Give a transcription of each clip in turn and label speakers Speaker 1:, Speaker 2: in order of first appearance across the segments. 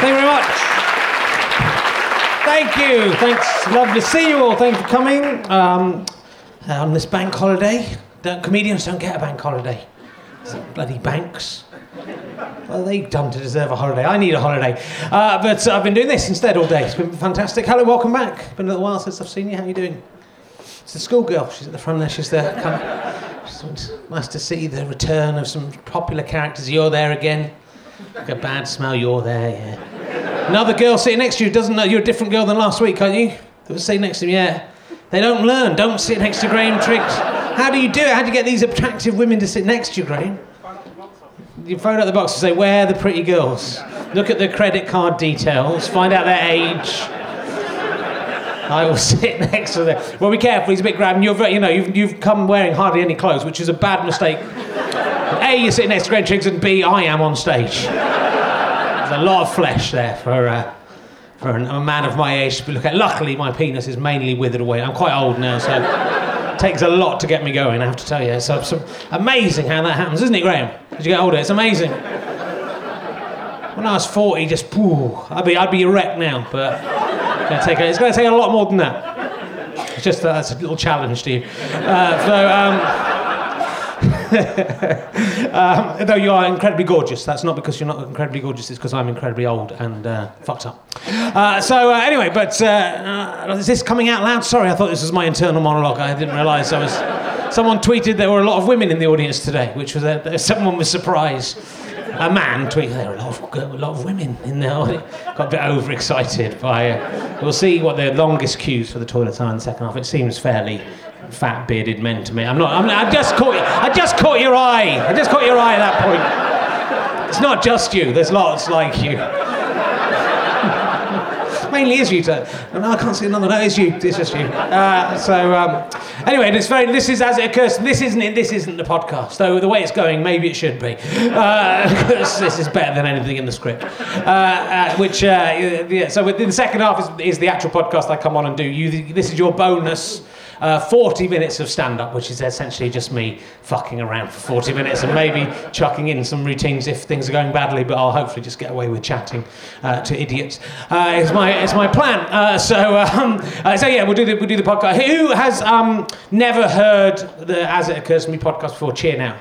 Speaker 1: Thank you very much. Thank you. Thanks. Lovely to see you all. Thank you for coming um, on this bank holiday. Don't, comedians don't get a bank holiday. It's bloody banks. Well, they've done to deserve a holiday. I need a holiday. Uh, but I've been doing this instead all day. It's been fantastic. Hello, welcome back. Been a little while since I've seen you. How are you doing? It's the schoolgirl. She's at the front there. She's there. Come. Nice to see the return of some popular characters. You're there again. Like a bad smell. You're there, yeah. Another girl sitting next to you doesn't know you're a different girl than last week, aren't you? That was sitting next to me, yeah. They don't learn. Don't sit next to Graham Triggs. How do you do it? How do you get these attractive women to sit next to you, Graham? You phone out the box and say, Where are the pretty girls? Look at the credit card details, find out their age. I will sit next to them. Well, be careful, he's a bit grabbing. You're, very- you know, you've, you've come wearing hardly any clothes, which is a bad mistake. A, you're sitting next to Graham Triggs, and B, I am on stage. There's a lot of flesh there for, uh, for a man of my age to looking at. Luckily, my penis is mainly withered away. I'm quite old now, so it takes a lot to get me going, I have to tell you. So, so amazing how that happens, isn't it, Graham? As you get older, it's amazing. When I was 40, just, pooh, I'd be, I'd be erect now, but it's gonna take it's going to take a lot more than that. It's just that's a little challenge to you. Uh, so, um, um, though you are incredibly gorgeous, that's not because you're not incredibly gorgeous, it's because I'm incredibly old and uh, fucked up. Uh, so, uh, anyway, but uh, is this coming out loud? Sorry, I thought this was my internal monologue. I didn't realise I was. Someone tweeted there were a lot of women in the audience today, which was someone was surprised. A man tweeted there were a lot of, a lot of women in there. Got a bit overexcited by. Uh, we'll see what the longest queues for the toilets are in the second half. It seems fairly fat bearded men to me. I'm not. I'm, I just caught. I just caught your eye. I just caught your eye at that point. It's not just you. There's lots like you. Mainly is you, sir. No, I can't see another. No, it's you. It's just you. Uh, so um, anyway, it's very. This is as it occurs. This isn't. This isn't the podcast. Though the way it's going, maybe it should be. Uh, this is better than anything in the script. Uh, uh, which uh, yeah. So the second half is, is the actual podcast I come on and do. You. This is your bonus. Uh, 40 minutes of stand up, which is essentially just me fucking around for 40 minutes and maybe chucking in some routines if things are going badly, but I'll hopefully just get away with chatting uh, to idiots. Uh, it's, my, it's my plan. Uh, so, um, uh, so, yeah, we'll do, the, we'll do the podcast. Who has um, never heard the As It Occurs to Me podcast before? Cheer now.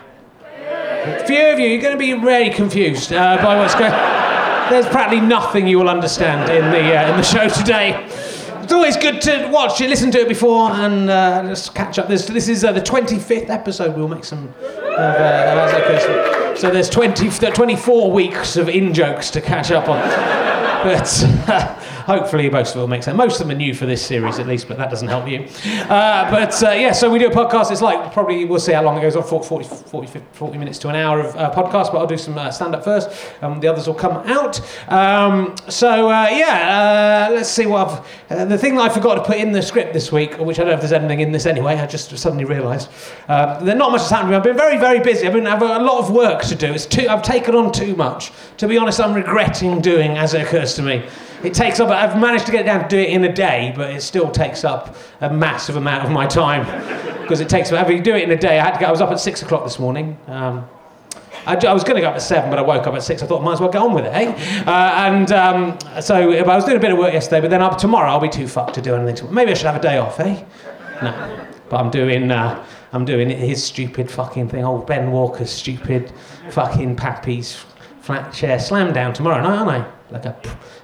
Speaker 1: A few of you, you're going to be very confused uh, by what's going on. There's practically nothing you will understand in the, uh, in the show today. It's always good to watch it, listen to it before, and uh, just catch up. This, this is uh, the 25th episode. We'll make some. Of, uh. So there's 20, 24 weeks of in jokes to catch up on. But uh, hopefully most of it will make sense. Most of them are new for this series at least, but that doesn't help you. Uh, but uh, yeah, so we do a podcast. It's like probably we'll see how long it goes on 40, 40, 40, 40 minutes to an hour of uh, podcast, but I'll do some uh, stand up first. Um, the others will come out. Um, so uh, yeah, uh, let's see what I've. The thing that I forgot to put in the script this week, which I don't know if there's anything in this anyway, I just suddenly realised. Uh, there's not much has happened to me. I've been very, very busy. I've been I've a lot of work to do. It's too, I've taken on too much. To be honest, I'm regretting doing as it occurs to me. It takes up. I've managed to get down to do it in a day, but it still takes up a massive amount of my time because it takes. Having you do it in a day, I had to. Go, I was up at six o'clock this morning. Um, I, I was going to go up at seven, but I woke up at six. I thought, might as well get on with it, eh? Uh, and um, so I was doing a bit of work yesterday, but then up tomorrow I'll be too fucked to do anything. Maybe I should have a day off, eh? No, but I'm doing. Uh, I'm doing his stupid fucking thing. Old Ben Walker's stupid fucking Pappy's Flatshare Slam down tomorrow night, aren't I? Like a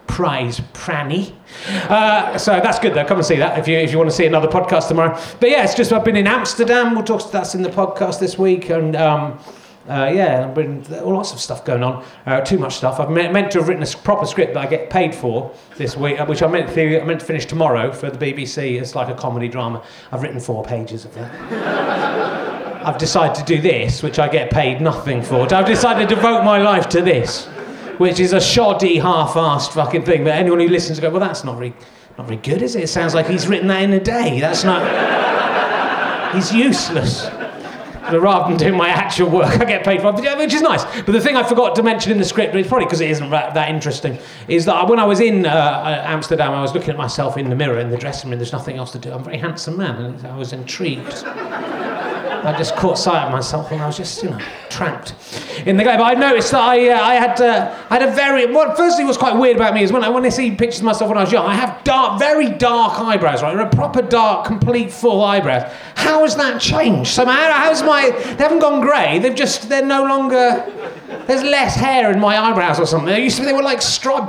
Speaker 1: prize pranny. Uh, so that's good though. Come and see that if you if you want to see another podcast tomorrow. But yeah, it's just I've been in Amsterdam. We'll talk. That's in the podcast this week, and um, uh, yeah, I've been lots of stuff going on. Uh, too much stuff. I've meant, meant to have written a proper script that I get paid for this week, uh, which I meant to, I meant to finish tomorrow for the BBC. It's like a comedy drama. I've written four pages of that. I've decided to do this, which I get paid nothing for. I've decided to devote my life to this, which is a shoddy, half-assed fucking thing. But anyone who listens go, well, that's not very, not very good, is it? It sounds like he's written that in a day. That's not. he's useless. Rather than doing my actual work, I get paid for it, which is nice. But the thing I forgot to mention in the script, it's probably because it isn't that, interesting, is that when I was in uh, Amsterdam, I was looking at myself in the mirror in the dressing room. There's nothing else to do. I'm a very handsome man, and I was intrigued. I just caught sight of myself and I was just, you know, trapped in the game. But I noticed that I, uh, I had, uh, I had a very, what firstly was quite weird about me is when I, when I see pictures of myself when I was young, I have dark, very dark eyebrows, right? They're A proper dark, complete, full eyebrows. How has that changed? So how, how's my, they haven't gone grey, they've just, they're no longer, there's less hair in my eyebrows or something. They used to be, they were like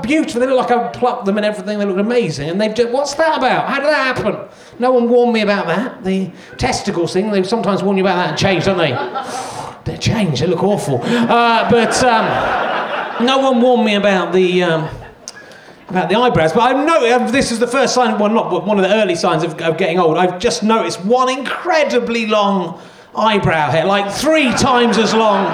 Speaker 1: beautiful, they look like I plucked them and everything, they look amazing. And they've just, what's that about? How did that happen? No one warned me about that. The testicles thing, they sometimes warn you about that and change, don't they? they change, they look awful. Uh, but um, no one warned me about the. Um, about the eyebrows, but I've noticed this is the first sign, well, not one of the early signs of, of getting old. I've just noticed one incredibly long eyebrow hair, like three times as long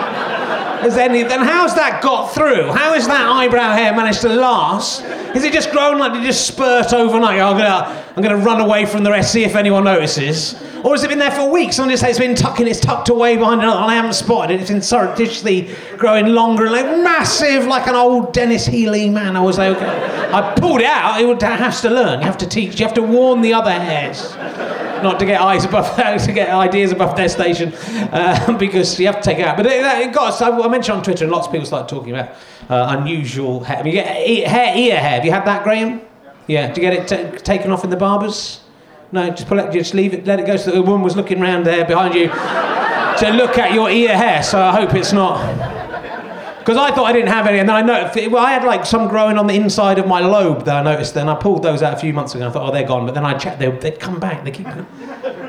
Speaker 1: as any. Then how's that got through? How has that eyebrow hair managed to last? Is it just grown like it just spurt overnight? Oh, I'm gonna, I'm gonna run away from the rest, see if anyone notices. Or has it been there for weeks? Someone just say it's been tucking, it's tucked away behind another, and I haven't spotted it. It's been surreptitiously growing longer and like massive, like an old Denis Healey man. I was like, okay. I pulled it out. It has to learn. You have to teach. You have to warn the other hairs not to get eyes above to get ideas above their station uh, because you have to take it out. But it, it got. I mentioned on Twitter, and lots of people started talking about uh, unusual hair. You get hair, ear hair. Have you had that, Graham? Yeah. Do you get it t- taken off in the barbers? No, just pull it, just leave it, let it go. So the woman was looking round there behind you to look at your ear hair. So I hope it's not. Because I thought I didn't have any, and then I noticed well, I had like some growing on the inside of my lobe that I noticed. Then I pulled those out a few months ago. and I thought, oh, they're gone. But then I checked, they, would come back. They keep.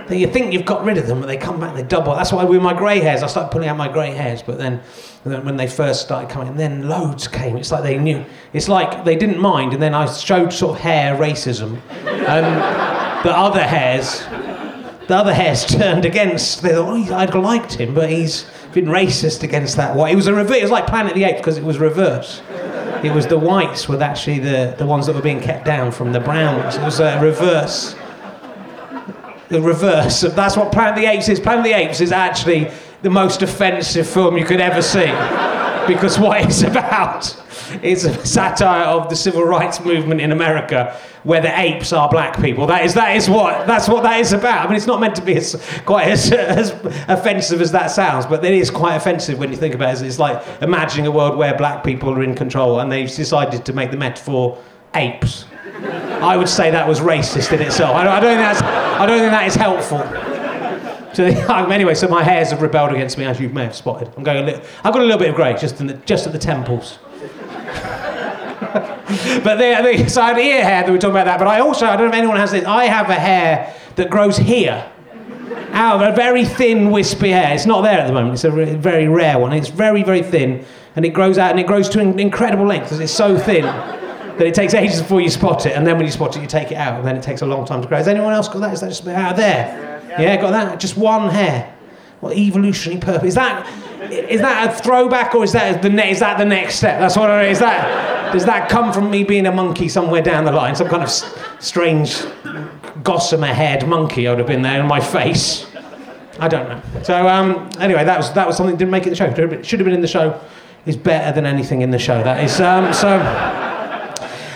Speaker 1: They, you think you've got rid of them, but they come back. They double. That's why with my grey hairs, I started pulling out my grey hairs. But then, then when they first started coming, then loads came. It's like they knew. It's like they didn't mind, and then I showed sort of hair racism. Um, the other hairs, the other hairs turned against. They thought, oh, I'd liked him, but he's been racist against that white. It was a reverse. It was like Planet of the Apes because it was reverse. It was the whites were actually the, the ones that were being kept down from the browns. It was a reverse. The reverse. That's what Planet of the Apes is. Planet of the Apes is actually the most offensive film you could ever see because what it's about is a satire of the civil rights movement in America where the apes are black people. That is, that is what, that's what that is about. I mean, it's not meant to be as, quite as, as offensive as that sounds, but it is quite offensive when you think about it. It's like imagining a world where black people are in control and they've decided to make the metaphor apes. I would say that was racist in itself. I don't, I don't, think, that's, I don't think that is helpful. So um, anyway, so my hairs have rebelled against me, as you may have spotted. I'm going a little, I've got a little bit of grey just, just at the temples. But they, they, so I had ear hair that we are talking about that. But I also, I don't know if anyone has this, I have a hair that grows here. Out of a very thin, wispy hair. It's not there at the moment. It's a re- very rare one. It's very, very thin. And it grows out and it grows to an incredible length because it's so thin that it takes ages before you spot it. And then when you spot it, you take it out. And then it takes a long time to grow. Has anyone else got that? Is that just out of there? Yeah, yeah got that? Just one hair. What evolutionary purpose? Is that is that a throwback or is that the ne- is that the next step? That's what it is. That does that come from me being a monkey somewhere down the line? Some kind of s- strange gossamer-haired monkey I would have been there in my face. I don't know. So um, anyway, that was that was something that didn't make it the show. It should have been in the show. Is better than anything in the show. That is um, so.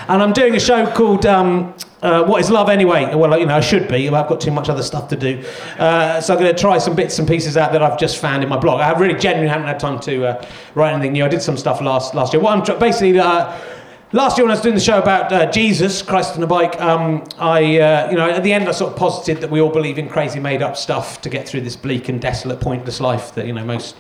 Speaker 1: And I'm doing a show called um, uh, what is love anyway? Well, you know, I should be. I've got too much other stuff to do. Uh, so I'm going to try some bits and pieces out that I've just found in my blog. I really genuinely haven't had time to uh, write anything new. I did some stuff last last year. What I'm basically. Uh, last year, when I was doing the show about uh, Jesus, Christ on a bike, um, I, uh, you know, at the end, I sort of posited that we all believe in crazy, made-up stuff to get through this bleak and desolate, pointless life that you know most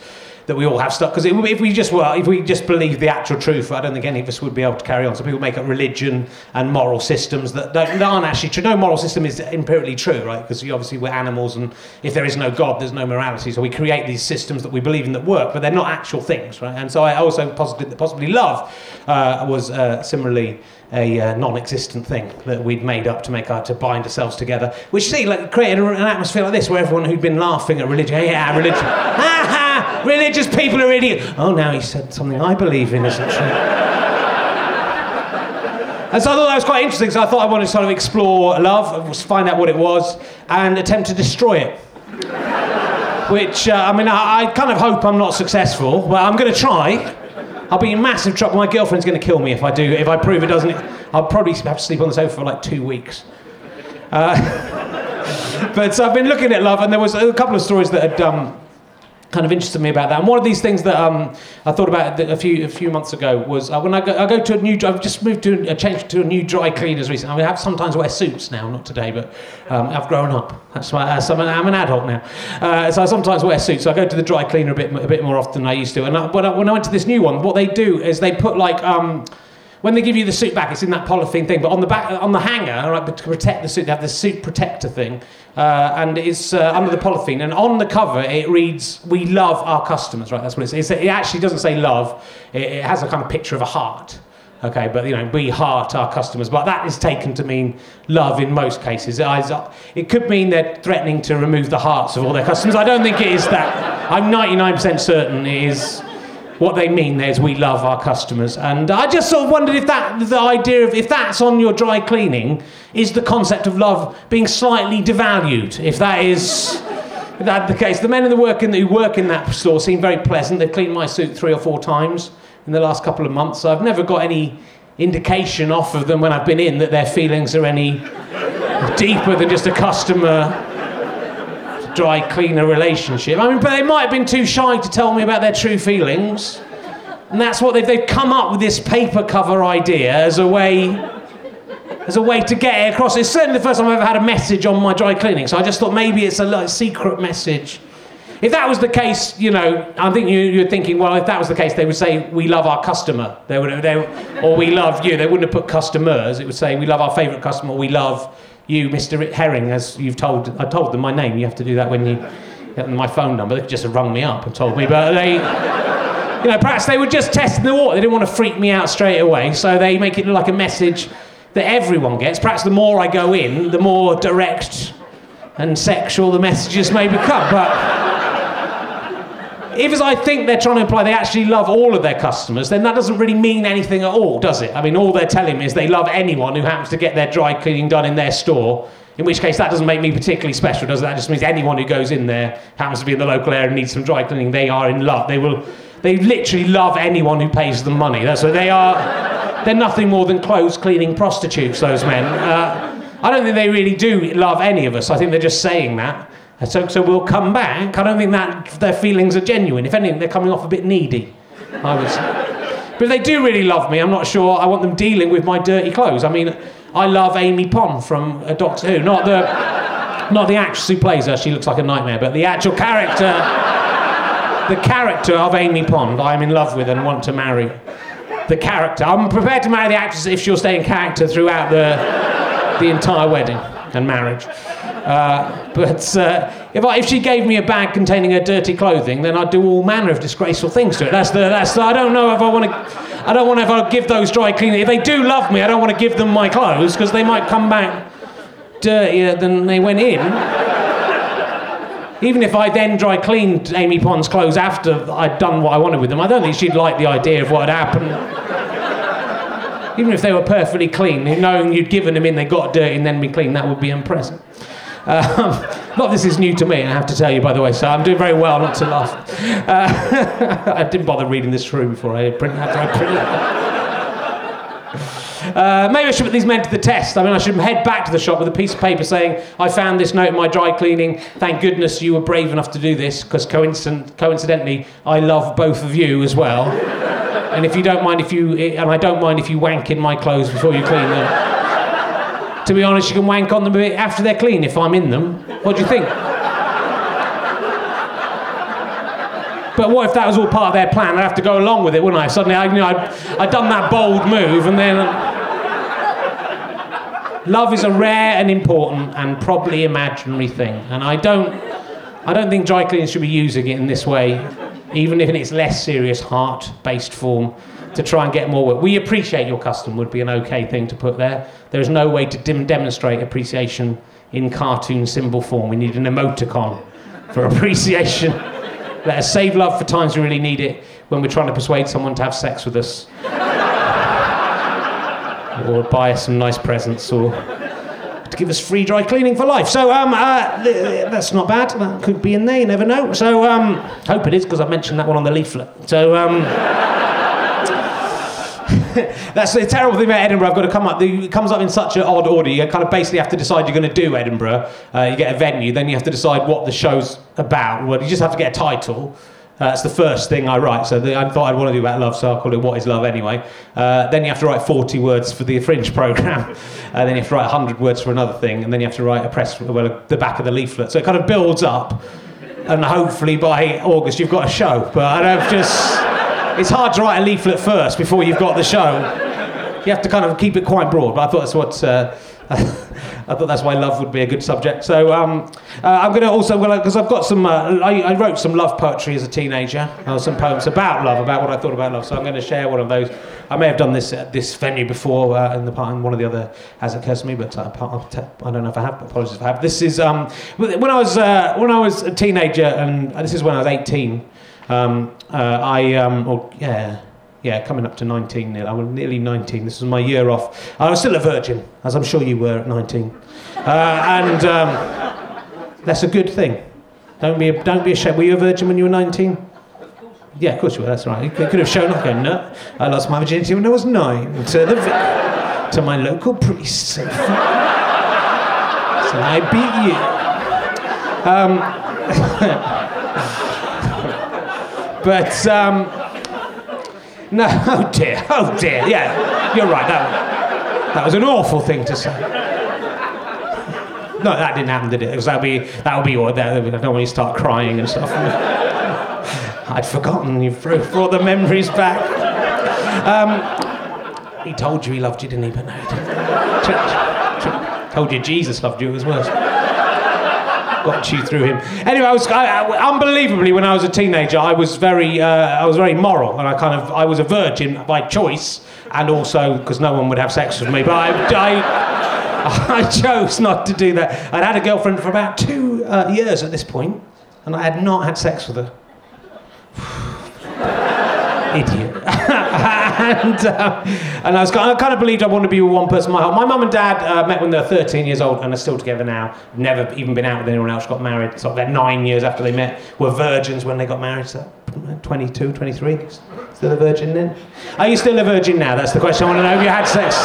Speaker 1: that we all have stuff. Because if we just were, if we just believed the actual truth, I don't think any of us would be able to carry on. So people make up religion and moral systems that, that aren't actually true. No moral system is empirically true, right? Because obviously we're animals, and if there is no God, there's no morality. So we create these systems that we believe in that work, but they're not actual things, right? And so I also posited that possibly love uh, was uh, similarly a uh, non-existent thing that we'd made up to make our to bind ourselves together, which see like created an atmosphere like this where everyone who'd been laughing at religion, yeah, religion, religious people are idiots. Oh, now he said something I believe in isn't true. And so I thought that was quite interesting. So I thought I wanted to sort of explore love, find out what it was, and attempt to destroy it. Which, uh, I mean, I, I, kind of hope I'm not successful, but I'm going to try. I'll be in massive trouble. My girlfriend's going to kill me if I do. If I prove it doesn't, I'll probably have to sleep on the sofa for like two weeks. Uh, but so I've been looking at love, and there was a couple of stories that had um, kind of interested me about that. And one of these things that um, I thought about a few a few months ago was uh, when I go, I go to a new. I've just moved to a change to a new dry cleaners recently. I mean, I have sometimes wear suits now, not today, but um, I've grown up. That's why uh, I'm, an, I'm an adult now. Uh, so I sometimes wear suits. So I go to the dry cleaner a bit a bit more often than I used to. And I, when, I, when I went to this new one, what they do is they put like. Um, when they give you the suit back, it's in that polythene thing, but on the back, on the hanger, right, to protect the suit, they have the suit protector thing, uh, and it's uh, under the polythene. And on the cover, it reads, "We love our customers." Right, that's what it says. It actually doesn't say love. It, it has a kind of picture of a heart. Okay, but you know, we heart our customers, but that is taken to mean love in most cases. It could mean they're threatening to remove the hearts of all their customers. I don't think it is that. I'm 99% certain it is what they mean there is we love our customers. And I just sort of wondered if that, the idea of, if that's on your dry cleaning, is the concept of love being slightly devalued. If that is that the case. The men in the work in, who work in that store seem very pleasant. They've cleaned my suit three or four times in the last couple of months. I've never got any indication off of them when I've been in that their feelings are any deeper than just a customer dry cleaner relationship. I mean, but they might have been too shy to tell me about their true feelings. And that's what they've, they've come up with this paper cover idea as a way as a way to get it across. It's certainly the first time I've ever had a message on my dry cleaning, so I just thought maybe it's a like, secret message. If that was the case, you know, I think you, are thinking, well, if that was the case, they would say, we love our customer. They would, they, or we love you. They wouldn't have put customers. It would say, we love our favourite customer, we love you, Mr. Herring, as you've told, I told them my name. You have to do that when you get my phone number. They could just have rung me up and told me, but they, you know, perhaps they were just testing the water. They didn't want to freak me out straight away, so they make it look like a message that everyone gets. Perhaps the more I go in, the more direct and sexual the messages may become, but if, as I think they're trying to imply, they actually love all of their customers, then that doesn't really mean anything at all, does it? I mean, all they're telling me is they love anyone who happens to get their dry cleaning done in their store. In which case, that doesn't make me particularly special, does it? That just means anyone who goes in there happens to be in the local area and needs some dry cleaning. They are in love. They will. They literally love anyone who pays them money. That's what they are. They're nothing more than clothes cleaning prostitutes. Those men. Uh, I don't think they really do love any of us. I think they're just saying that. So, so we'll come back. I don't think that their feelings are genuine. If anything, they're coming off a bit needy, I. But if they do really love me, I'm not sure I want them dealing with my dirty clothes. I mean, I love Amy Pond from uh, Doctor Who, not the, not the actress who plays her. She looks like a nightmare, but the actual character, the character of Amy Pond, I'm in love with and want to marry. The character. I'm prepared to marry the actress if she'll stay in character throughout the, the entire wedding and marriage. Uh, but uh, if, I, if she gave me a bag containing her dirty clothing, then I'd do all manner of disgraceful things to it. That's the, that's the, I don't know if I want to, I don't want to give those dry cleaning. If they do love me, I don't want to give them my clothes because they might come back dirtier than they went in. Even if I then dry cleaned Amy Pond's clothes after I'd done what I wanted with them, I don't think she'd like the idea of what had happened. Even if they were perfectly clean, knowing you'd given them in, they got dirty and then been clean, that would be unpleasant. Um, not this is new to me, I have to tell you, by the way, so I'm doing very well not to laugh. Uh, I didn't bother reading this through before I print after print. Uh, maybe I should put these men to the test. I mean, I should head back to the shop with a piece of paper saying, I found this note in my dry cleaning. Thank goodness you were brave enough to do this, because coincident- coincidentally, I love both of you as well. and if you don't mind if you, and I don't mind if you wank in my clothes before you clean them to be honest, you can wank on them a bit after they're clean if I'm in them. What do you think? But what if that was all part of their plan? I'd have to go along with it, wouldn't I? Suddenly, I, you know, I'd, I'd done that bold move, and then. Love is a rare and important and probably imaginary thing, and I don't, I don't think dry cleaners should be using it in this way, even if in its less serious heart-based form to try and get more work. We appreciate your custom would be an okay thing to put there. There is no way to dim- demonstrate appreciation in cartoon symbol form. We need an emoticon for appreciation. Let us save love for times we really need it when we're trying to persuade someone to have sex with us. or buy us some nice presents or to give us free dry cleaning for life. So um, uh, that's not bad. That could be in there. You never know. So um, hope it is because I mentioned that one on the leaflet. So. Um, that's the terrible thing about Edinburgh. I've got to come up. It comes up in such an odd order. You kind of basically have to decide you're going to do Edinburgh. Uh, you get a venue, then you have to decide what the show's about. Well, you just have to get a title. Uh, that's the first thing I write. So the, I thought I'd want to do about love, so I'll call it What is Love anyway. Uh, then you have to write 40 words for the Fringe programme. and then you have to write 100 words for another thing. And then you have to write a press, well, the back of the leaflet. So it kind of builds up. And hopefully by August you've got a show. But I've just. It's hard to write a leaflet first before you've got the show. You have to kind of keep it quite broad. But I thought that's what. Uh, I thought that's why love would be a good subject. So um, uh, I'm going to also, because I've got some, uh, I, I, wrote some love poetry as a teenager, uh, some poems about love, about what I thought about love. So I'm going to share one of those. I may have done this at this venue before uh, in the part, and one of the other has occurred to me, but uh, I don't know if I have. Apologies if I have. This is um, when I was uh, when I was a teenager, and this is when I was 18. Um, I um, or, yeah yeah, coming up to 19 nearly. I was nearly 19. This was my year off. I was still a virgin, as I'm sure you were at 19. Uh, and um, that's a good thing. Don't be, don't be ashamed. Were you a virgin when you were 19? Yeah, of course you were. That's right. You could have shown up going, no, I lost my virginity when I was nine to, the, to my local priest. So, I beat you. Um, but um, no, oh dear, oh dear. Yeah, you're right. That, that was an awful thing to say. No, that didn't happen, did it? Because that would be that would be all that. I don't want you start crying and stuff. I'd forgotten. You brought the memories back. Um, he told you he loved you, didn't he? But no, he didn't. Told you Jesus loved you as well got you through him. Anyway, I was I, unbelievably when I was a teenager, I was very uh, I was very moral, and I kind of I was a virgin by choice, and also because no one would have sex with me. But I, I, I chose not to do that. I'd had a girlfriend for about two uh, years at this point, and I had not had sex with her. Idiot. and, uh, and I was I kind of believed I wanted to be with one person my whole. My mum and dad uh, met when they were 13 years old and are still together now. Never even been out with anyone else. Got married. So they're nine years after they met. Were virgins when they got married. So 22, 23. Still a virgin then? Are you still a virgin now? That's the question I want to know. Have you had sex?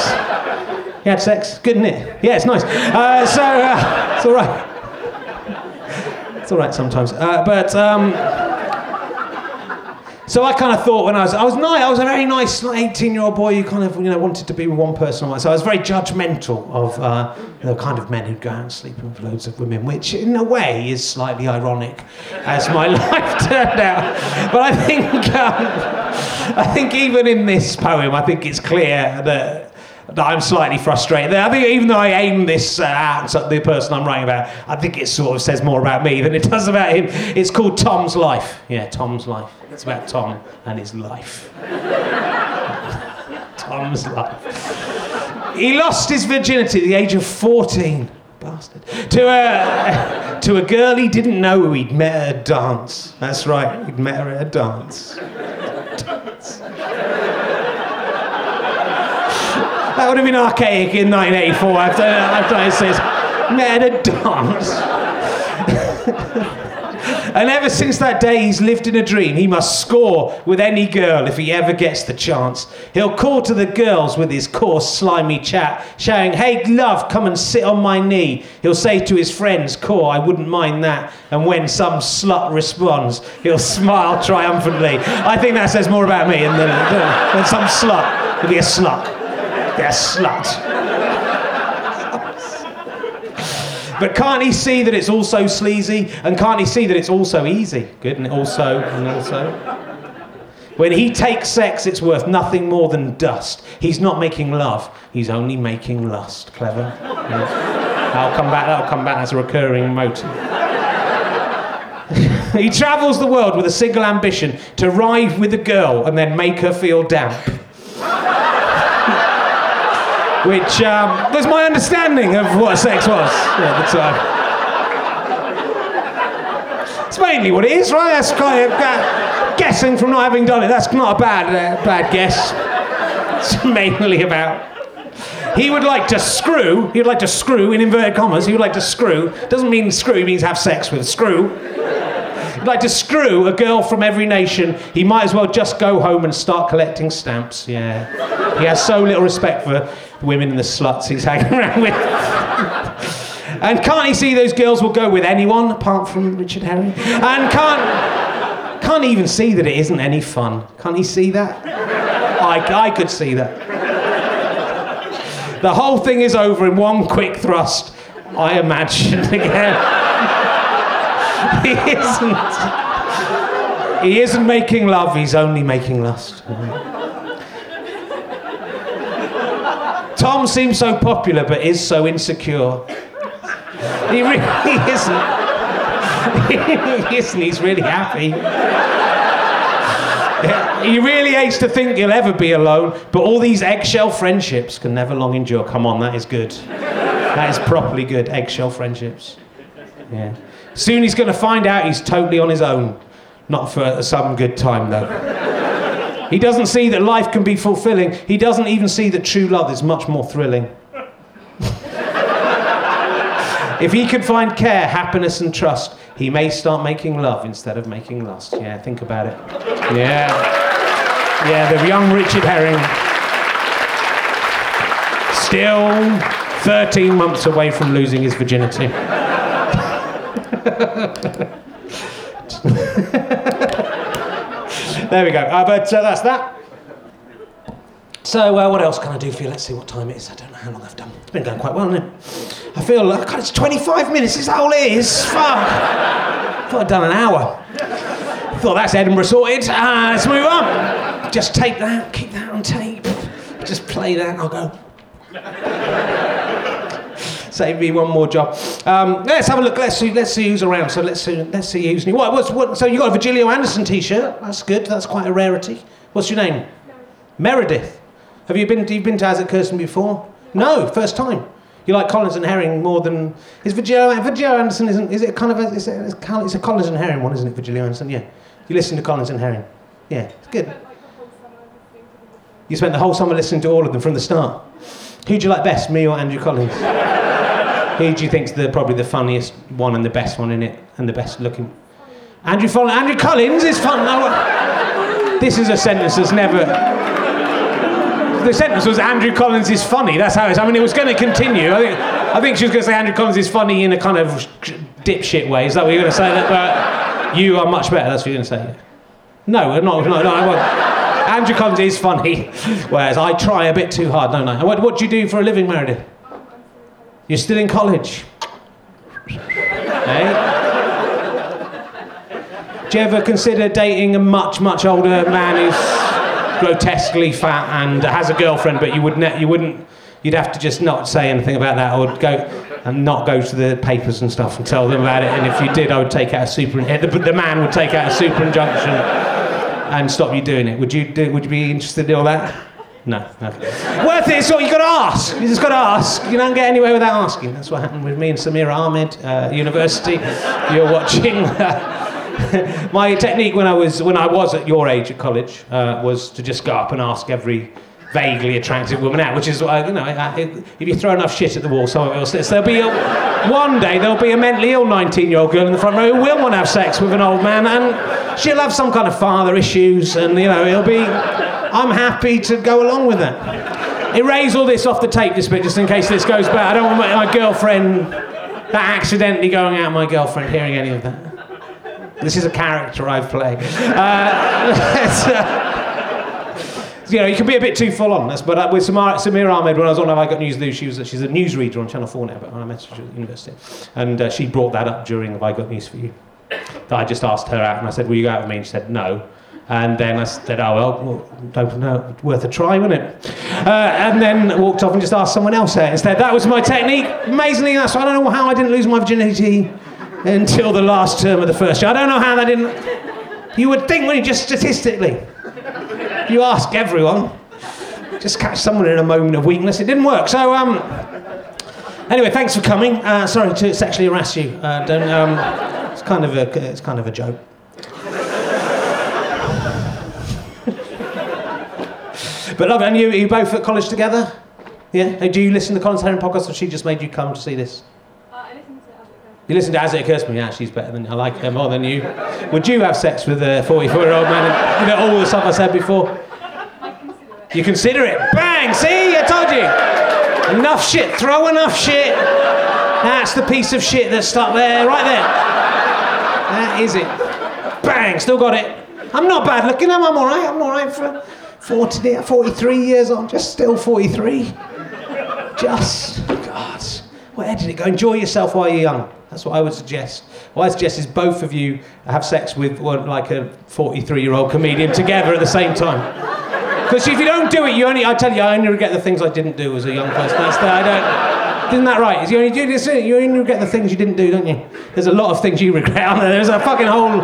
Speaker 1: You had sex? Good, isn't it? Yeah, it's nice. Uh, so uh, it's all right. It's all right sometimes. Uh, but. Um, so I kind of thought when I was, I was nice, I was a very nice 18 year old boy who kind of, you know, wanted to be with one person. So I was very judgmental of uh, the kind of men who'd go out and sleep with loads of women, which in a way is slightly ironic as my life turned out. But I think, um, I think even in this poem, I think it's clear that that I'm slightly frustrated. I think even though I aim this uh, at the person I'm writing about, I think it sort of says more about me than it does about him. It's called Tom's Life. Yeah, Tom's Life. It's about Tom and his life. Tom's life. He lost his virginity at the age of 14. Bastard. To a, to a girl he didn't know he'd met at a dance. That's right, he'd met her at a dance. dance. That would have been archaic in 1984 after, after I said, met at a dance. And ever since that day, he's lived in a dream. He must score with any girl if he ever gets the chance. He'll call to the girls with his coarse, slimy chat, shouting, Hey, love, come and sit on my knee. He'll say to his friends, Core, I wouldn't mind that. And when some slut responds, he'll smile triumphantly. I think that says more about me than, than, than some slut. He'll be a slut. A slut. But can't he see that it's also sleazy? And can't he see that it's also easy? Good, and also, and also. When he takes sex, it's worth nothing more than dust. He's not making love, he's only making lust. Clever? I'll come back, that'll come back as a recurring motive. he travels the world with a single ambition to ride with a girl and then make her feel damp which um, was my understanding of what sex was at the time. It's mainly what it is, right? That's kind of uh, guessing from not having done it. That's not a bad, uh, bad guess. It's mainly about. He would like to screw. He would like to screw in inverted commas. He would like to screw. Doesn't mean screw. He means have sex with. Screw He'd like to screw a girl from every nation, he might as well just go home and start collecting stamps. Yeah. He has so little respect for women and the sluts he's hanging around with. and can't he see those girls will go with anyone apart from Richard Herring? And can't, can't even see that it isn't any fun. Can't he see that? I, I could see that. The whole thing is over in one quick thrust, I imagine again. he isn't. He isn't making love, he's only making lust. Tom seems so popular but is so insecure. He really isn't. he isn't, he's really happy. He really hates to think he'll ever be alone, but all these eggshell friendships can never long endure. Come on, that is good. That is properly good, eggshell friendships. Yeah. Soon he's going to find out he's totally on his own. Not for some good time, though. He doesn't see that life can be fulfilling. He doesn't even see that true love is much more thrilling. if he can find care, happiness, and trust, he may start making love instead of making lust. Yeah, think about it. Yeah. Yeah, the young Richard Herring. Still 13 months away from losing his virginity. there we go. Uh, but uh, that's that. So, uh, what else can I do for you? Let's see what time it is. I don't know how long I've done. It's been going quite well, hasn't it? I feel like, God, it's 25 minutes. Is that all it is? Fuck. I thought I'd done an hour. Thought that's Edinburgh sorted. Uh, let's move on. Just take that, keep that on tape. Just play that. And I'll go. Save me one more job. Um, let's have a look. Let's see. Let's see who's around. So let's see. Let's see who's new. What? What's, what? So you got a Virgilio Anderson T-shirt. That's good. That's quite a rarity. What's your name? Meredith. Have you been? You've been to It Kirsten before? No, first time. You like Collins and Herring more than is Virgilio? Virgilio Anderson isn't? Is it kind of a? Is it, it's a Collins and Herring one, isn't it? Virgilio Anderson. Yeah. You listen to Collins and Herring. Yeah, it's good. You spent the whole summer listening to all of them from the start. Who do you like best, me or Andrew Collins? Who do you think's the probably the funniest one and the best one in it and the best looking? Andrew Andrew Collins is fun. This is a sentence that's never. The sentence was Andrew Collins is funny. That's how it's. I mean, it was going to continue. I think. I think she was going to say Andrew Collins is funny in a kind of dipshit way. Is that what you're going to say? That, you are much better. That's what you're going to say. No, no, no, no. I won't. Andrew Collins is funny, whereas I try a bit too hard, don't I? What, what do you do for a living, Meredith? You're still in college. hey? Do you ever consider dating a much, much older man who's grotesquely fat and has a girlfriend, but you, would ne- you wouldn't, you'd have to just not say anything about that or go and not go to the papers and stuff and tell them about it. And if you did, I would take out a super, eh, the, the man would take out a super injunction and stop you doing it. Would you do, would you be interested in all that? No. Okay. Worth it. So you've got to ask. You just got to ask. You don't get anywhere without asking. That's what happened with me and Samira Ahmed, uh, university. You're watching. Uh, my technique when I was when I was at your age at college uh, was to just go up and ask every vaguely attractive woman out, which is uh, you know if you throw enough shit at the wall, someone will sit. So there'll be a, one day there'll be a mentally ill 19-year-old girl in the front row who will want to have sex with an old man, and she'll have some kind of father issues, and you know it'll be. I'm happy to go along with that. Erase all this off the tape, this bit, just in case this goes bad. I don't want my, my girlfriend, that accidentally going out, my girlfriend hearing any of that. This is a character I play. Uh, you know, you can be a bit too full on. But uh, with Samira, Samira Ahmed, when I was on I Got News News, she was, she's a newsreader on Channel 4 now, but when I met her at university. And uh, she brought that up during Have I Got News for You. That I just asked her out, and I said, Will you go out with me? And she said, No. And then I said, oh, well, don't know, worth a try, wasn't it? Uh, and then walked off and just asked someone else out instead. That was my technique. Amazingly, that's I don't know how I didn't lose my virginity until the last term of the first year. I don't know how that didn't. You would think, when you just statistically, you ask everyone, just catch someone in a moment of weakness. It didn't work. So, um, anyway, thanks for coming. Uh, sorry to sexually harass you. Uh, don't, um, it's kind of a, it's kind of a joke. But love, and you, are you both at college together? Yeah? Do you listen to the Collins Herring podcast or she just made you come to see this?
Speaker 2: Uh, I listen to
Speaker 1: You listen to As It Occurs to Me, yeah, she's better than I like her more than you. Would you have sex with a 44 year old man? And, you know, all the stuff I said before? I consider it. You consider it. Bang! See? I told you. Enough shit. Throw enough shit. That's the piece of shit that's stuck there, right there. That is it. Bang! Still got it. I'm not bad looking, am I? I'm alright. I'm alright for 40, 43 years old. Just still 43. Just, God, where did it go? Enjoy yourself while you're young. That's what I would suggest. What I suggest is both of you have sex with one, like a 43 year old comedian together at the same time. Because if you don't do it, you only, I tell you, I only regret the things I didn't do as a young person. That's the, I don't, isn't that right? You only do you only regret the things you didn't do, don't you? There's a lot of things you regret? There's a fucking whole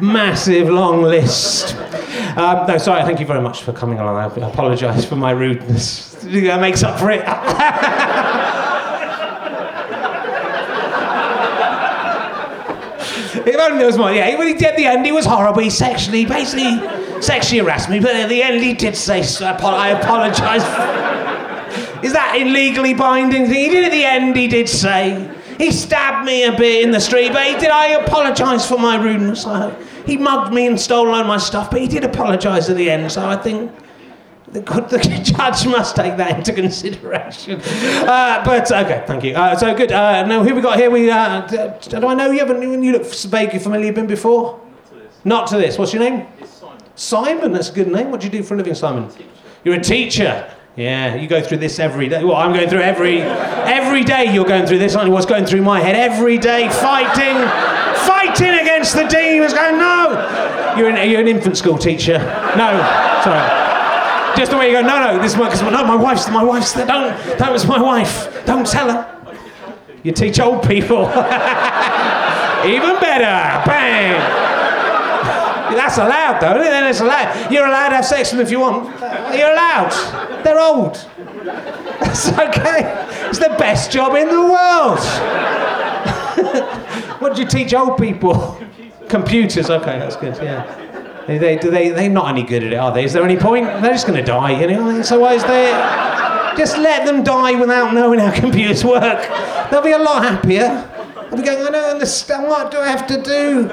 Speaker 1: massive long list. Um, no, sorry, thank you very much for coming along. I apologise for my rudeness. That makes up for it. If only there was more. Yeah, when he did the end, he was horrible. He sexually, basically, sexually harassed me. But at the end, he did say, I apologise. Is that illegally binding thing? He did at the end, he did say. He stabbed me a bit in the street, but he did. I apologise for my rudeness. I, he mugged me and stole all my stuff, but he did apologise at the end. So I think the, the judge must take that into consideration. Uh, but okay, thank you. Uh, so good. Uh, now who we got here? We uh, do I know you? Haven't you look vaguely familiar? You've Been before? Not to this. Not to this. What's your name?
Speaker 2: It's Simon.
Speaker 1: Simon. That's a good name. What do you do for a living, Simon? You're a teacher. Yeah, you go through this every day. Well, I'm going through every every day. You're going through this. Only what's going through my head every day, fighting, fighting against the demons. Going no. You're an, you're an infant school teacher. No, sorry. Just the way you go. No, no. This is. No, my wife's. My wife's. Don't. That was my wife. Don't tell her. You teach old people. Even better. Bang. That's allowed, though? Then it's allowed. You're allowed to have sex with them if you want. You're allowed. They're old. That's okay. It's the best job in the world. What do you teach old people?
Speaker 2: Computers.
Speaker 1: Computers. Okay, that's good. Yeah. They, they, do they, they're not any good at it, are they? Is there any point? They're just going to die, you know? So why is there... Just let them die without knowing how computers work. They'll be a lot happier. They'll be going, I don't understand. What do I have to do?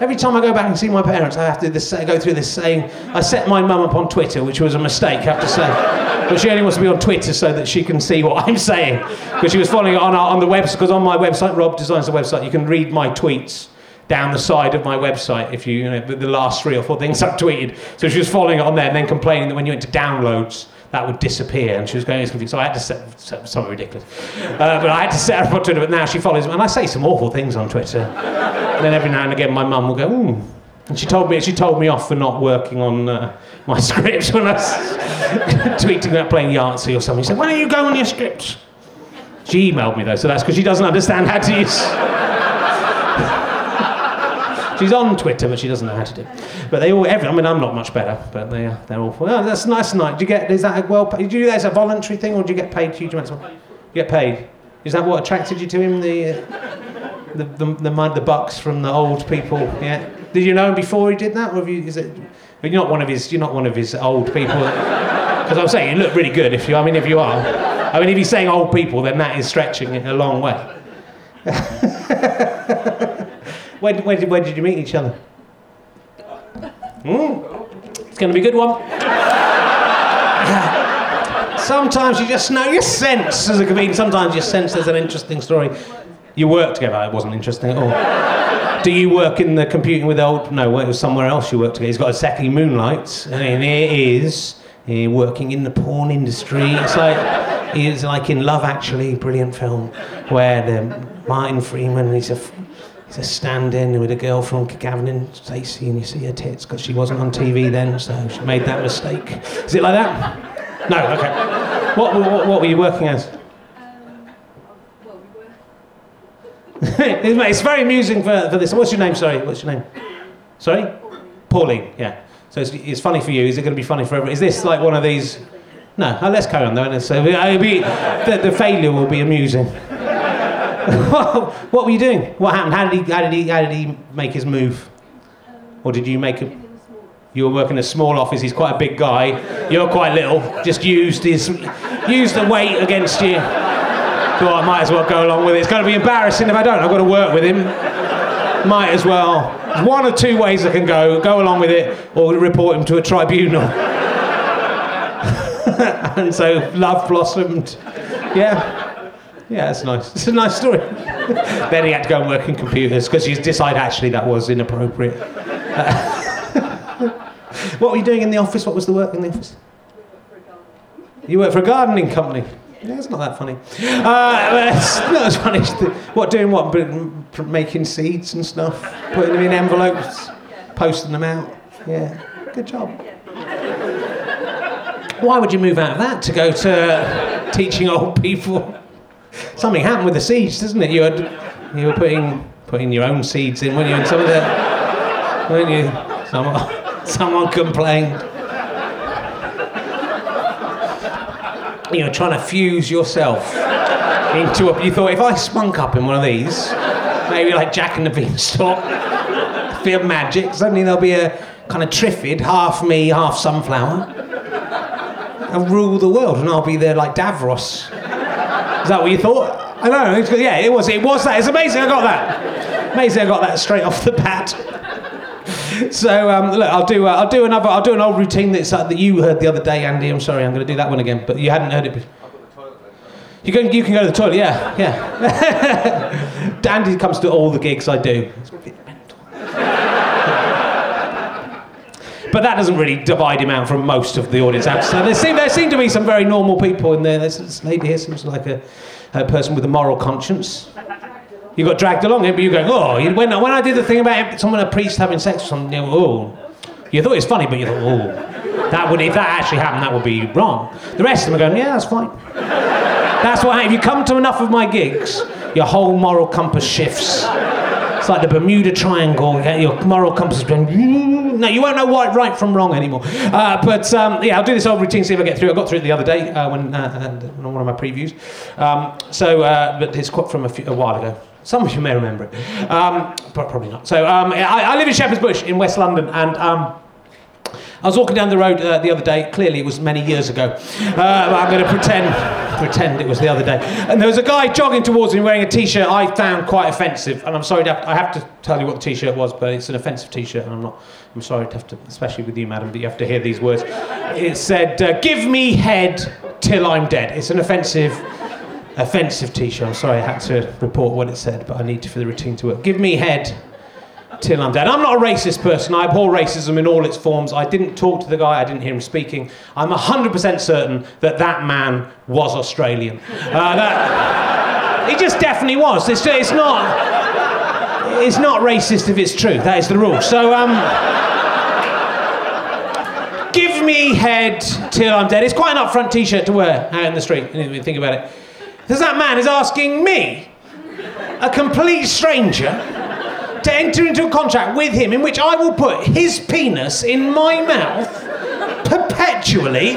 Speaker 1: Every time I go back and see my parents, I have to this, go through this saying. I set my mum up on Twitter, which was a mistake, I have to say. But she only wants to be on Twitter so that she can see what I'm saying. Because she was following it on, on the website, because on my website, Rob designs the website, you can read my tweets down the side of my website if you, you know, the last three or four things I've tweeted. So she was following it on there and then complaining that when you went to downloads, that would disappear. And she was going. So I had to set, set something ridiculous. Uh, but I had to set her up on Twitter, but now she follows me. And I say some awful things on Twitter. and then every now and again, my mum will go, ooh. And she told me, she told me off for not working on uh, my scripts when I was tweeting about playing Yahtzee or something. She said, why don't you go on your scripts? She emailed me though, so that's because she doesn't understand how to use. She's on Twitter, but she doesn't know how to do. But they all, every, I mean, I'm not much better, but they, they're all. Well, that's nice night. Do you get? Is that a well? Did you do that as a voluntary thing, or do you get paid huge amounts? Of, you get paid. Is that what attracted you to him? The, uh, the, the, the, the, the bucks from the old people. Yeah. Did you know him before he did that, or have you? Is it? You're not one of his. You're not one of his old people. Because I'm saying you look really good. If you, I mean, if you are. I mean, if he's saying old people, then that is stretching it a long way. when, when, did, when did you meet each other? Mm. It's going to be a good one. sometimes you just know, you sense as a comedian, sometimes you sense there's an interesting story. You work together, it wasn't interesting at all. Do you work in the computing with old? No, it was somewhere else you worked together. He's got a second moonlight, and here he is uh, working in the porn industry. It's like, he's like in Love Actually, brilliant film, where the, Martin Freeman, he's a He's a stand-in with a girl from Gavin and Stacey, and you see her tits because she wasn't on TV then, so she made that mistake. Is it like that? No. Okay. What, what, what were you working as? Um, it's very amusing for, for this. What's your name? Sorry, what's your name? Sorry? Pauline, yeah. So it's, it's funny for you. Is it going to be funny for everyone? Is this like one of these? No, oh, let's carry on though. So be, the, the failure will be amusing. what were you doing? What happened? How did he, how did he, how did he make his move? Or did you make him? You were working in a small office. He's quite a big guy. You're quite little. Just used his, used the weight against you. Thought I might as well go along with it. It's going to be embarrassing if I don't. I've got to work with him. Might as well. One or two ways I can go: go along with it, or report him to a tribunal. and so love blossomed. Yeah. Yeah, it's nice. It's a nice story. then he had to go and work in computers because he decided actually that was inappropriate. what were you doing in the office? What was the work in the office? You work for a gardening company. Yeah, it's not that funny. Uh, it's not as funny. What doing? What making seeds and stuff, putting them in envelopes, posting them out. Yeah, good job. Why would you move out of that to go to teaching old people? Something happened with the seeds, doesn't it? You you were putting putting your own seeds in, weren't you? And some of the, weren't you? Someone, someone complained. You know, trying to fuse yourself into a. You thought if I spunk up in one of these, maybe like Jack and the Beanstalk, of magic. Suddenly there'll be a kind of triffid, half me, half sunflower. I'll rule the world, and I'll be there like Davros. Is that what you thought? I know. Yeah, it was. It was that. It's amazing. I got that. Amazing. I got that straight off the bat. So um, look, I'll do. Uh, I'll do another. I'll do an old routine that's uh, that you heard the other day, Andy. I'm sorry. I'm going to do that one again, but you hadn't heard it. Before. You can, you can go to the toilet, yeah, yeah. Andy comes to all the gigs I do. But that doesn't really divide him out from most of the audience. So there seem, there seem to be some very normal people in there. There's this lady here seems like a, a person with a moral conscience. You got dragged along here, but you're going, oh, when, when I did the thing about someone, a priest having sex with someone, you know, oh, you thought it was funny, but you thought, oh, that would, if that actually happened, that would be wrong. The rest of them are going, yeah, that's fine. That's what happens. If you come to enough of my gigs, your whole moral compass shifts. It's like the Bermuda Triangle. Your moral compass is going. No, you won't know what right from wrong anymore. Uh, but um, yeah, I'll do this old routine, see if I get through. I got through it the other day uh, when uh, on one of my previews. Um, so, uh, but it's quite from a, few, a, while ago. Some of you may remember it, um, but probably not. So, um, I, I, live in Shepherd's Bush in West London, and um, I was walking down the road uh, the other day. Clearly, it was many years ago. Uh, I'm going to pretend pretend it was the other day. And there was a guy jogging towards me wearing a T-shirt I found quite offensive. And I'm sorry, to have, I have to tell you what the T-shirt was, but it's an offensive T-shirt, and I'm not. I'm sorry to have to, especially with you, madam, that you have to hear these words. It said, uh, "Give me head till I'm dead." It's an offensive. Offensive T-shirt. I'm sorry, I had to report what it said, but I need to for the routine to work. Give me head till I'm dead. I'm not a racist person. I abhor racism in all its forms. I didn't talk to the guy, I didn't hear him speaking. I'm 100% certain that that man was Australian. Uh, that, he just definitely was. It's, it's, not, it's not racist if it's true. That is the rule. So, um, give me head till I'm dead. It's quite an upfront t shirt to wear out in the street. Think about it. Because that man is asking me, a complete stranger, to enter into a contract with him in which I will put his penis in my mouth perpetually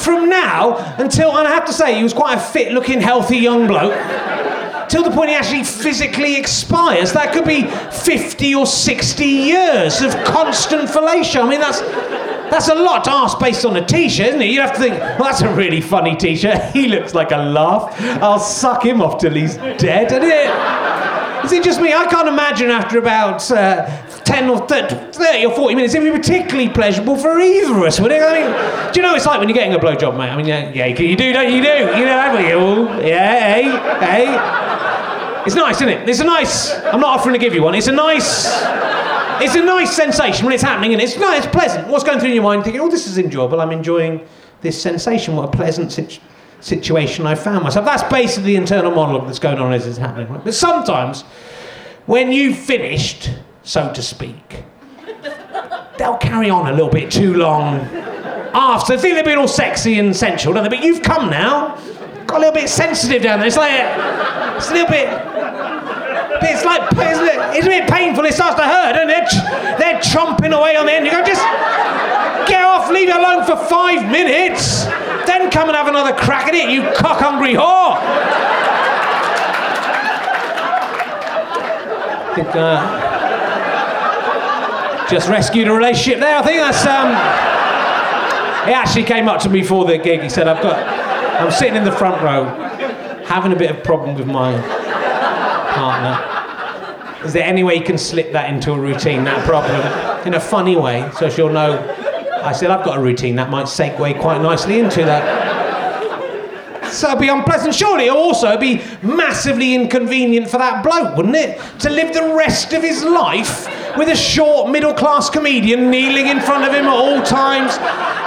Speaker 1: from now until, and I have to say, he was quite a fit looking, healthy young bloke. Till the point he actually physically expires. That could be 50 or 60 years of constant fellatio. I mean, that's, that's a lot to ask based on a t-shirt, isn't it? You have to think, well, that's a really funny t-shirt. He looks like a laugh. I'll suck him off till he's dead, isn't it? Is it just me? I can't imagine after about uh, 10 or 30 or 40 minutes, it'd be particularly pleasurable for either of us, would it? I mean, do you know it's like when you're getting a blowjob, mate? I mean, yeah, yeah you do, don't you? Do. You know, haven't you? Yeah, hey, hey. It's nice, isn't it? It's a nice. I'm not offering to give you one. It's a nice. It's a nice sensation when it's happening, and it's no, it's pleasant. What's going through your mind? Thinking, oh, this is enjoyable. I'm enjoying this sensation. What a pleasant situation situation I found myself. That's basically the internal monologue that's going on as it's happening. But sometimes, when you've finished, so to speak, they'll carry on a little bit too long after. They think they're being all sexy and sensual, don't they? But you've come now, got a little bit sensitive down there. It's like, it's a little bit. It's like, it's a bit painful. It starts to hurt, and they're, they're chomping away on the end. You go, just get off, leave it alone for five minutes. Then come and have another crack at it, you cock hungry whore. I think, uh, just rescued a relationship there. I think that's. Um, he actually came up to me before the gig. He said, "I've got, I'm sitting in the front row. having a bit of problem with my partner. Is there any way you can slip that into a routine, that problem, in a funny way, so she'll know? I said, I've got a routine that might segue quite nicely into that. So it'd be unpleasant. Surely it'll also be massively inconvenient for that bloke, wouldn't it? To live the rest of his life with a short middle class comedian kneeling in front of him at all times,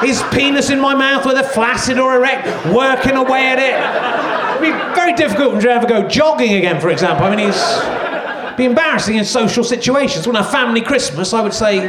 Speaker 1: his penis in my mouth, whether flaccid or erect, working away at it. It'd be very difficult to ever go jogging again, for example. I mean, he's be embarrassing in social situations. When a family Christmas, I would say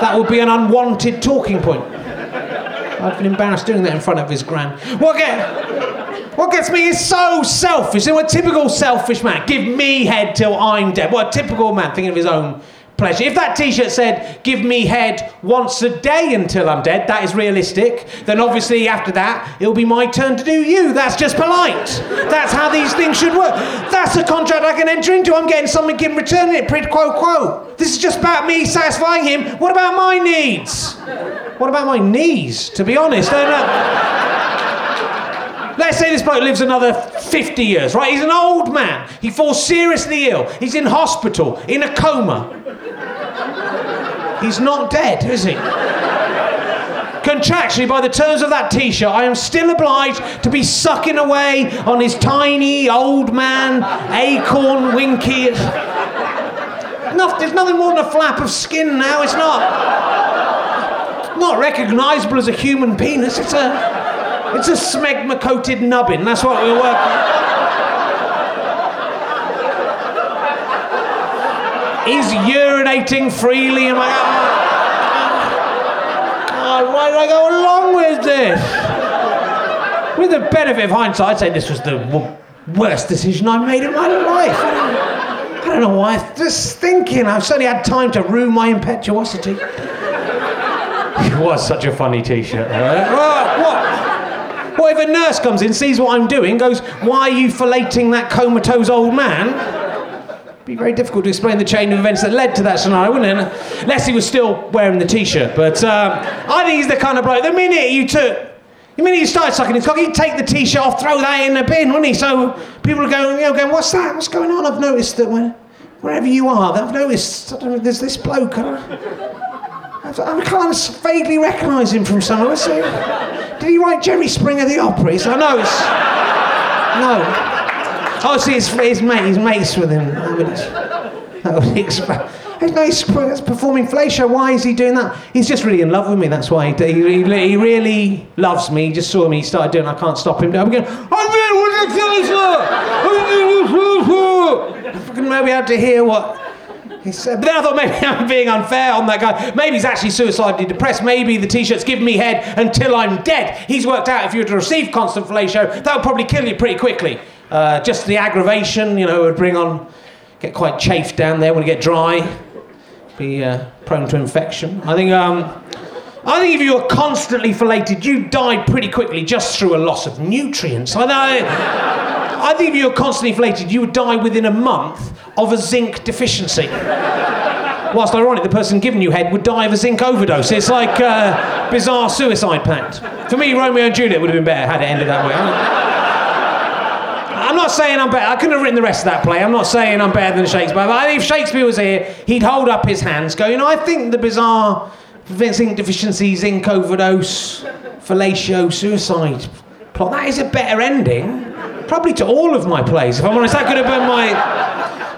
Speaker 1: that would be an unwanted talking point. I'd been embarrassed doing that in front of his gran. What, get, what gets me is so selfish. Know, a typical selfish man. Give me head till I'm dead. What a typical man thinking of his own pleasure. If that t shirt said, give me head once a day until I'm dead, that is realistic, then obviously after that, it'll be my turn to do you. That's just polite. That's how these things should work. That's a contract I can enter into. I'm getting something in return, it quid quo quo. This is just about me satisfying him. What about my needs? What about my knees, to be honest? Let's say this bloke lives another 50 years, right? He's an old man. He falls seriously ill. He's in hospital, in a coma. He's not dead, is he? Contractually, by the terms of that t shirt, I am still obliged to be sucking away on his tiny old man acorn winky. there's nothing more than a flap of skin now. It's not, not recognisable as a human penis. It's a, it's a smegma coated nubbin. That's what we're working. He's urinating freely in my. God, why did I go along with this? With the benefit of hindsight, I'd say this was the worst decision I made in my life. I don't know why. Just thinking, I've certainly had time to rue my impetuosity. It was such a funny t-shirt. Right? Eh? Ah, what? What if a nurse comes in, sees what I'm doing, goes, "Why are you fellating that comatose old man?" Be very difficult to explain the chain of events that led to that scenario, wouldn't it? Unless he was still wearing the t-shirt. But um, I think he's the kind of bloke. The minute you took, the minute you started sucking his cock, he'd take the t-shirt off, throw that in the bin, wouldn't he? So people are going, you know, going, what's that? What's going on? I've noticed that when, wherever you are, I've noticed know, there's this bloke. I, I can't vaguely recognise him from somewhere. Did he write Jerry Springer the Opera? So I know it's no. Oh, see, his, his mate, his mates with him. That would, that would explain. He's performing Fleischer. Why is he doing that? He's just really in love with me. That's why he, he, he really loves me. He just saw me. He started doing. I can't stop him. I'm going. I'm doing what I'm fucking maybe had to hear what he said. But then I thought maybe I'm being unfair on that guy. Maybe he's actually suicidally depressed. Maybe the t-shirt's giving me head until I'm dead. He's worked out if you were to receive constant fellatio, that would probably kill you pretty quickly. Uh, just the aggravation, you know, would bring on, get quite chafed down there when it get dry, be uh, prone to infection. I think, um, I think if you were constantly fellated, you died pretty quickly just through a loss of nutrients. I, I think if you were constantly fellated, you would die within a month of a zinc deficiency. Whilst ironic, the person giving you head would die of a zinc overdose. It's like a uh, bizarre suicide pact. For me, Romeo and Juliet would have been better had it ended that way. I'm not saying I'm better. I couldn't have written the rest of that play. I'm not saying I'm better than Shakespeare. But if Shakespeare was here, he'd hold up his hands, go, you know, I think the bizarre zinc deficiency, zinc overdose, fellatio, suicide plot, that is a better ending. Probably to all of my plays, if I'm honest. That could have been my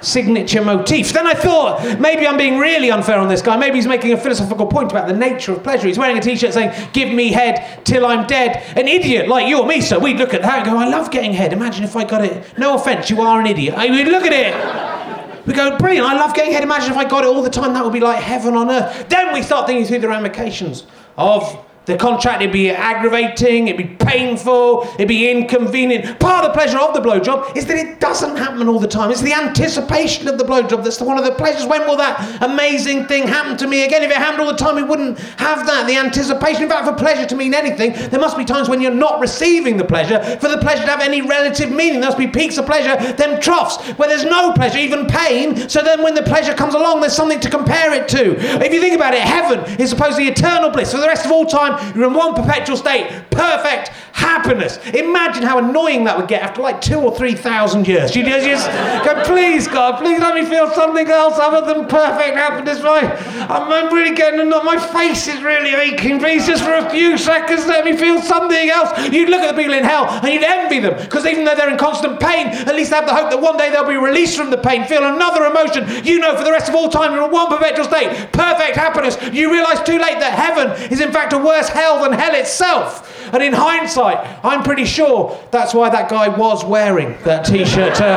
Speaker 1: signature motif. Then I thought, maybe I'm being really unfair on this guy. Maybe he's making a philosophical point about the nature of pleasure. He's wearing a t shirt saying, Give me head till I'm dead. An idiot like you or me, so we'd look at that and go, I love getting head. Imagine if I got it. No offense, you are an idiot. I mean, look at it. We go, brilliant, I love getting head. Imagine if I got it all the time, that would be like heaven on earth. Then we start thinking through the ramifications of the contract, it'd be aggravating, it'd be painful, it'd be inconvenient. Part of the pleasure of the blowjob is that it doesn't happen all the time. It's the anticipation of the blowjob that's one of the pleasures. When will that amazing thing happen to me again? If it happened all the time, we wouldn't have that. The anticipation. In fact, for pleasure to mean anything, there must be times when you're not receiving the pleasure for the pleasure to have any relative meaning. There must be peaks of pleasure, then troughs where there's no pleasure, even pain. So then when the pleasure comes along, there's something to compare it to. If you think about it, heaven is supposedly eternal bliss for the rest of all time time. You're in one perpetual state. Perfect happiness. Imagine how annoying that would get after like two or three thousand years. You just, go, please, God, please let me feel something else other than perfect happiness. My, I'm, I'm really getting annoyed. My face is really aching. Please, just for a few seconds, let me feel something else. You'd look at the people in hell and you'd envy them because even though they're in constant pain, at least they have the hope that one day they'll be released from the pain, feel another emotion. You know, for the rest of all time, you're in one perpetual state, perfect happiness. You realise too late that heaven is in fact a worse hell than hell itself. And in hindsight, I'm pretty sure that's why that guy was wearing that t shirt uh,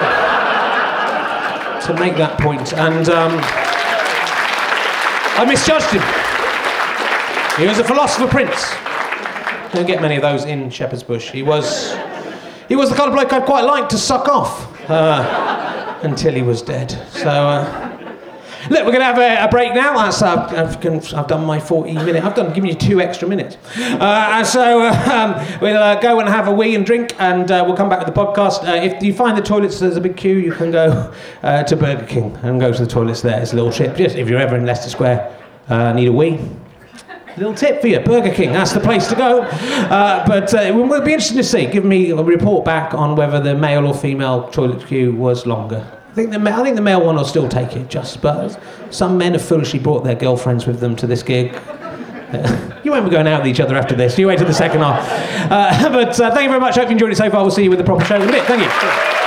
Speaker 1: to make that point. And um, I misjudged him. He was a philosopher prince. Don't get many of those in Shepherd's Bush. He was, he was the kind of bloke I'd quite like to suck off uh, until he was dead. So. Uh, Look, we're going to have a, a break now. Uh, I've, I've, done my 40 minutes. I've done given you two extra minutes. Uh, so uh, um, we'll uh, go and have a wee and drink, and uh, we'll come back with the podcast. Uh, if you find the toilets, there's a big queue. You can go to Burger King and go to the toilets there. It's a little trip. Just if you're ever in Leicester Square, need a wee. Little tip for you, Burger King, that's the place to go. Uh, but uh, it will be interesting to see. Give me a report back on whether the male or female toilet queue was longer. I think the, I think the male one will still take it, just but some men have foolishly brought their girlfriends with them to this gig. you won't be going out with each other after this. You wait till the second half. Uh, but uh, thank you very much. Hope you enjoyed it so far. We'll see you with the proper show in a bit. Thank you.